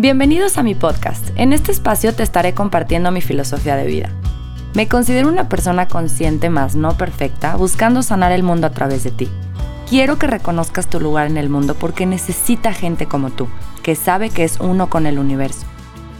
Bienvenidos a mi podcast. En este espacio te estaré compartiendo mi filosofía de vida. Me considero una persona consciente más no perfecta, buscando sanar el mundo a través de ti. Quiero que reconozcas tu lugar en el mundo porque necesita gente como tú, que sabe que es uno con el universo,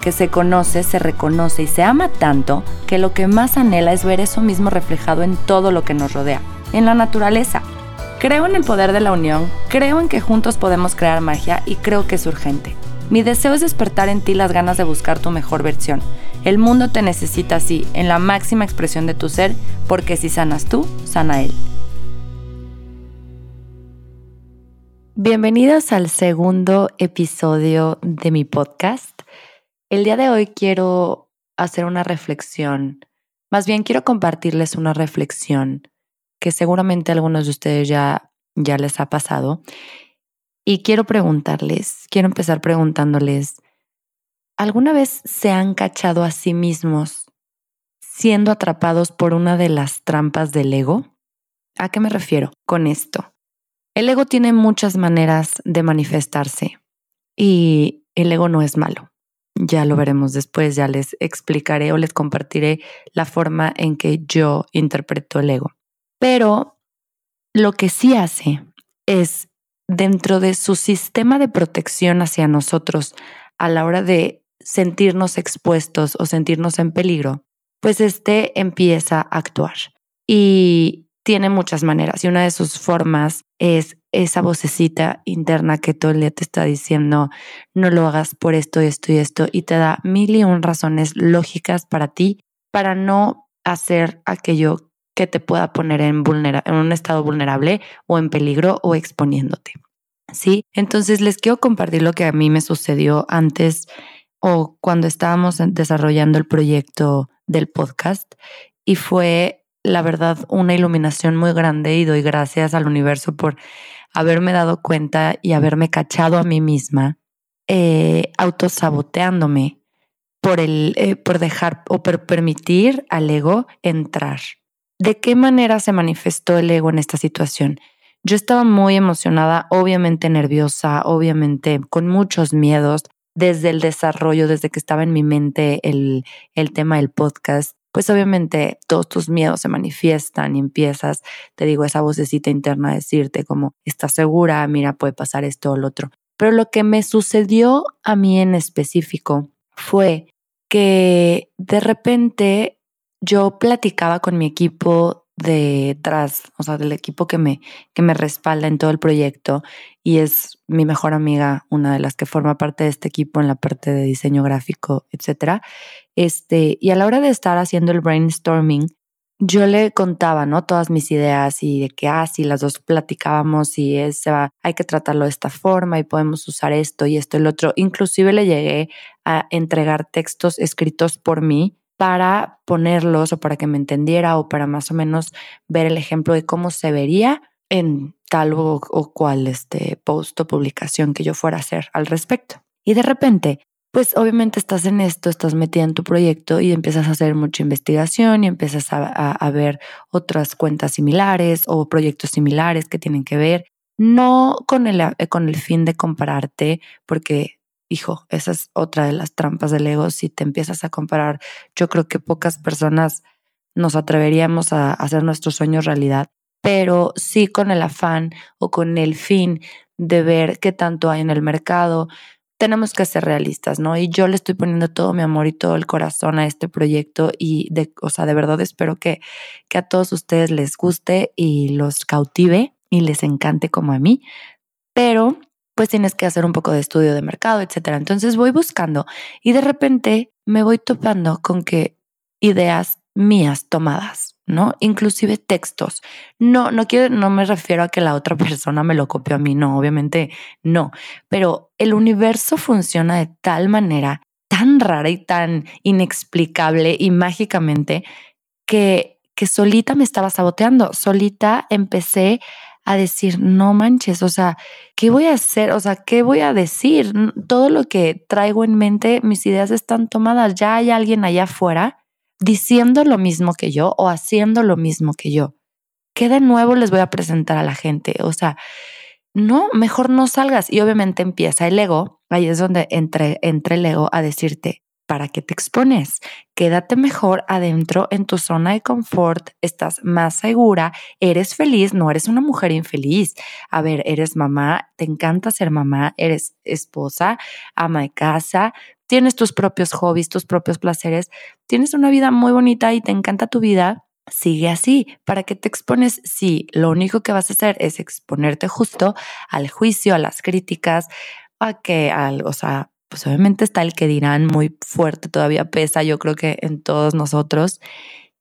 que se conoce, se reconoce y se ama tanto que lo que más anhela es ver eso mismo reflejado en todo lo que nos rodea, en la naturaleza. Creo en el poder de la unión, creo en que juntos podemos crear magia y creo que es urgente. Mi deseo es despertar en ti las ganas de buscar tu mejor versión. El mundo te necesita así, en la máxima expresión de tu ser, porque si sanas tú, sana él. Bienvenidos al segundo episodio de mi podcast. El día de hoy quiero hacer una reflexión, más bien quiero compartirles una reflexión que seguramente a algunos de ustedes ya, ya les ha pasado y quiero preguntarles, quiero empezar preguntándoles, ¿alguna vez se han cachado a sí mismos siendo atrapados por una de las trampas del ego? ¿A qué me refiero con esto? El ego tiene muchas maneras de manifestarse y el ego no es malo. Ya lo veremos después, ya les explicaré o les compartiré la forma en que yo interpreto el ego. Pero lo que sí hace es dentro de su sistema de protección hacia nosotros a la hora de sentirnos expuestos o sentirnos en peligro, pues este empieza a actuar. Y tiene muchas maneras y una de sus formas es esa vocecita interna que todo el día te está diciendo, no lo hagas por esto, esto y esto, y te da mil y un razones lógicas para ti para no hacer aquello que te pueda poner en, en un estado vulnerable o en peligro o exponiéndote. ¿Sí? Entonces les quiero compartir lo que a mí me sucedió antes o cuando estábamos desarrollando el proyecto del podcast y fue, la verdad, una iluminación muy grande y doy gracias al universo por haberme dado cuenta y haberme cachado a mí misma eh, autosaboteándome por, el, eh, por dejar o por permitir al ego entrar. ¿De qué manera se manifestó el ego en esta situación? Yo estaba muy emocionada, obviamente nerviosa, obviamente con muchos miedos desde el desarrollo, desde que estaba en mi mente el, el tema del podcast. Pues obviamente todos tus miedos se manifiestan y empiezas, te digo, esa vocecita interna a decirte como, estás segura, mira, puede pasar esto o lo otro. Pero lo que me sucedió a mí en específico fue que de repente yo platicaba con mi equipo detrás, o sea, del equipo que me, que me respalda en todo el proyecto y es mi mejor amiga, una de las que forma parte de este equipo en la parte de diseño gráfico, etcétera. Este, y a la hora de estar haciendo el brainstorming, yo le contaba, ¿no? Todas mis ideas y de que, ah, las dos platicábamos y es, va, hay que tratarlo de esta forma y podemos usar esto y esto y el otro. Inclusive le llegué a entregar textos escritos por mí para ponerlos o para que me entendiera o para más o menos ver el ejemplo de cómo se vería en tal o, cual este post o publicación que yo fuera a hacer al respecto. Y de repente, pues obviamente estás en esto, estás metida en tu proyecto y empiezas a hacer mucha investigación y empiezas a, a ver otras cuentas similares o proyectos similares que tienen que ver, no con el, con el fin de compararte, porque hijo, esa es otra de las trampas del ego. Si te empiezas a comparar, yo creo que pocas personas nos atreveríamos a hacer nuestros sueños realidad, pero sí con el afán o con el fin de ver qué tanto hay en el mercado. Tenemos que ser realistas, ¿no? Y yo le estoy poniendo todo mi amor y todo el corazón a este proyecto y de, o sea, de verdad espero que, que a todos ustedes les guste y los cautive y les encante como a mí. Pero pues tienes que hacer un poco de estudio de mercado, etcétera. Entonces voy buscando y de repente me voy topando con que ideas mías tomadas, ¿no? Inclusive textos. No, no quiero, no me refiero a que la otra persona me lo copió a mí, no, obviamente no. Pero el universo funciona de tal manera, tan rara y tan inexplicable y mágicamente que, que solita me estaba saboteando. Solita empecé a decir, no manches, o sea, ¿qué voy a hacer? O sea, ¿qué voy a decir? Todo lo que traigo en mente, mis ideas están tomadas, ya hay alguien allá afuera diciendo lo mismo que yo o haciendo lo mismo que yo. ¿Qué de nuevo les voy a presentar a la gente? O sea, no, mejor no salgas. Y obviamente empieza el ego ahí es donde entre el ego a decirte, ¿para qué te expones? Quédate mejor adentro en tu zona de confort, estás más segura, eres feliz, no eres una mujer infeliz. A ver, eres mamá, te encanta ser mamá, eres esposa, ama de casa, tienes tus propios hobbies, tus propios placeres, tienes una vida muy bonita y te encanta tu vida. Sigue así. ¿Para qué te expones si lo único que vas a hacer es exponerte justo al juicio, a las críticas, a que, al, o sea, pues obviamente está el que dirán muy fuerte, todavía pesa, yo creo que en todos nosotros.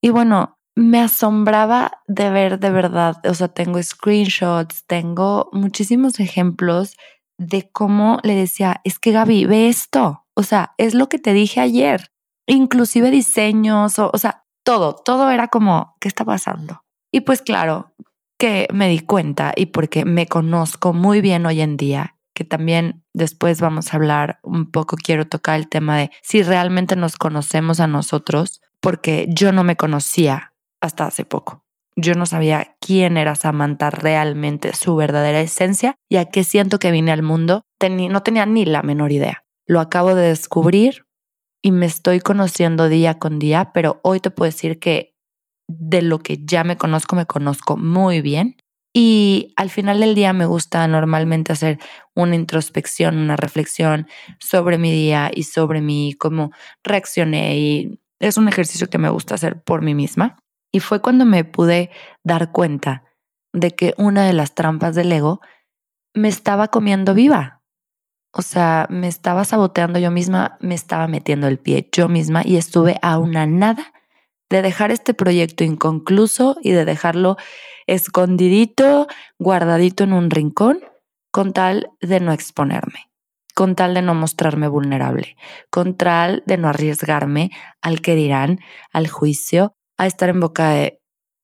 Y bueno, me asombraba de ver de verdad, o sea, tengo screenshots, tengo muchísimos ejemplos de cómo le decía, es que Gaby, ve esto, o sea, es lo que te dije ayer, inclusive diseños, o, sea, todo, todo era como, ¿qué está pasando? Y pues claro, que me di cuenta y porque me conozco muy bien hoy en día que también después vamos a hablar un poco, quiero tocar el tema de si realmente nos conocemos a nosotros, porque yo no me conocía hasta hace poco. Yo no sabía quién era Samantha realmente, su verdadera esencia y a qué siento que vine al mundo. no tenía ni la menor idea. Lo acabo de descubrir y me estoy conociendo día con día, pero hoy te puedo decir que de lo que ya me conozco, me conozco muy bien y al final del día me gusta normalmente hacer una introspección, una reflexión sobre mi día y sobre mí, cómo reaccioné. Y es un ejercicio que me gusta hacer por mí misma. Y fue cuando me pude dar cuenta de que una de las trampas del ego me estaba comiendo viva. O sea, me estaba saboteando yo misma, me estaba metiendo el pie yo misma y estuve a una nada de dejar este proyecto inconcluso y de dejarlo escondidito, guardadito en un rincón, con tal de no exponerme, con tal de no mostrarme vulnerable, con tal de no arriesgarme al que dirán, al juicio, a estar en boca de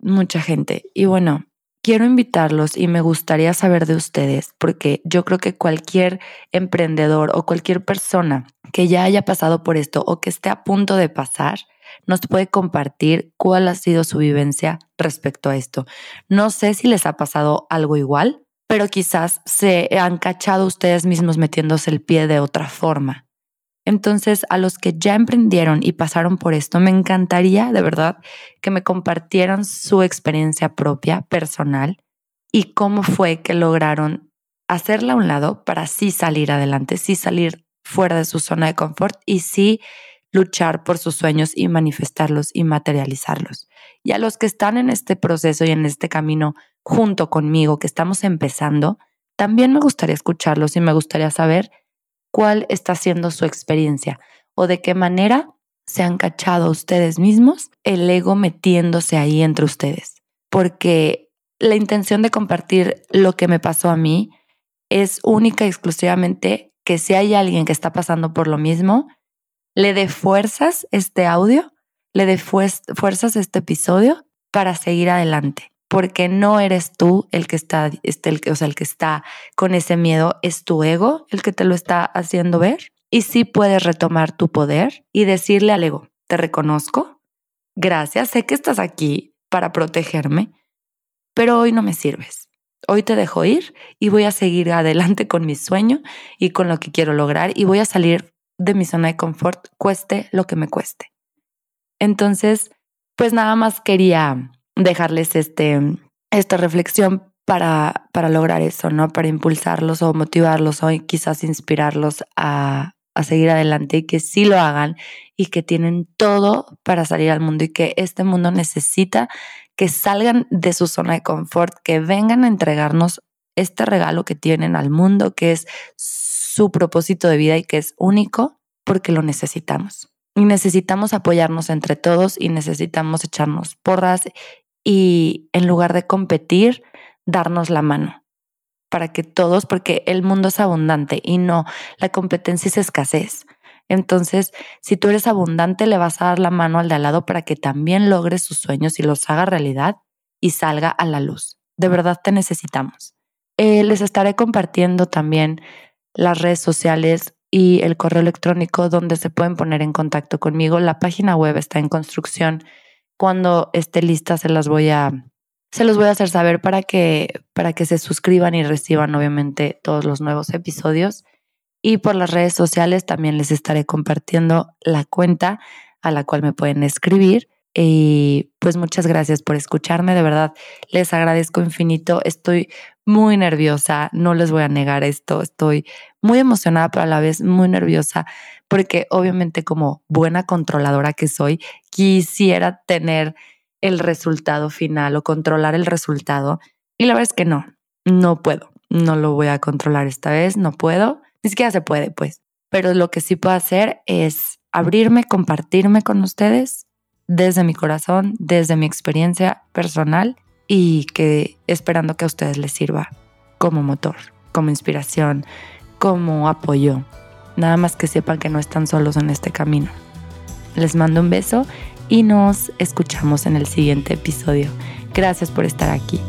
mucha gente. Y bueno, quiero invitarlos y me gustaría saber de ustedes, porque yo creo que cualquier emprendedor o cualquier persona que ya haya pasado por esto o que esté a punto de pasar, nos puede compartir cuál ha sido su vivencia respecto a esto. No sé si les ha pasado algo igual, pero quizás se han cachado ustedes mismos metiéndose el pie de otra forma. Entonces, a los que ya emprendieron y pasaron por esto, me encantaría de verdad que me compartieran su experiencia propia, personal, y cómo fue que lograron hacerla a un lado para sí salir adelante, sí salir fuera de su zona de confort y sí luchar por sus sueños y manifestarlos y materializarlos. Y a los que están en este proceso y en este camino junto conmigo, que estamos empezando, también me gustaría escucharlos y me gustaría saber cuál está siendo su experiencia o de qué manera se han cachado ustedes mismos el ego metiéndose ahí entre ustedes. Porque la intención de compartir lo que me pasó a mí es única y exclusivamente que si hay alguien que está pasando por lo mismo, le dé fuerzas este audio, le dé fuerzas este episodio para seguir adelante, porque no eres tú el que está, este, el, o sea, el que está con ese miedo, es tu ego el que te lo está haciendo ver. Y sí puedes retomar tu poder y decirle al ego, te reconozco, gracias, sé que estás aquí para protegerme, pero hoy no me sirves. Hoy te dejo ir y voy a seguir adelante con mi sueño y con lo que quiero lograr y voy a salir de mi zona de confort, cueste lo que me cueste. Entonces, pues nada más quería dejarles este, esta reflexión para, para lograr eso, ¿no? Para impulsarlos o motivarlos o quizás inspirarlos a, a seguir adelante y que sí lo hagan y que tienen todo para salir al mundo y que este mundo necesita que salgan de su zona de confort, que vengan a entregarnos este regalo que tienen al mundo, que es su propósito de vida y que es único porque lo necesitamos. Y necesitamos apoyarnos entre todos y necesitamos echarnos porras y en lugar de competir, darnos la mano para que todos, porque el mundo es abundante y no, la competencia es escasez. Entonces, si tú eres abundante, le vas a dar la mano al de al lado para que también logre sus sueños y los haga realidad y salga a la luz. De verdad te necesitamos. Eh, les estaré compartiendo también las redes sociales y el correo electrónico donde se pueden poner en contacto conmigo. La página web está en construcción. Cuando esté lista se las voy a se los voy a hacer saber para que para que se suscriban y reciban obviamente todos los nuevos episodios. Y por las redes sociales también les estaré compartiendo la cuenta a la cual me pueden escribir. Y pues muchas gracias por escucharme, de verdad les agradezco infinito. Estoy muy nerviosa, no les voy a negar esto, estoy muy emocionada, pero a la vez muy nerviosa, porque obviamente como buena controladora que soy, quisiera tener el resultado final o controlar el resultado. Y la verdad es que no, no puedo, no lo voy a controlar esta vez, no puedo, ni siquiera se puede, pues. Pero lo que sí puedo hacer es abrirme, compartirme con ustedes desde mi corazón, desde mi experiencia personal y que esperando que a ustedes les sirva como motor, como inspiración, como apoyo. Nada más que sepan que no están solos en este camino. Les mando un beso y nos escuchamos en el siguiente episodio. Gracias por estar aquí.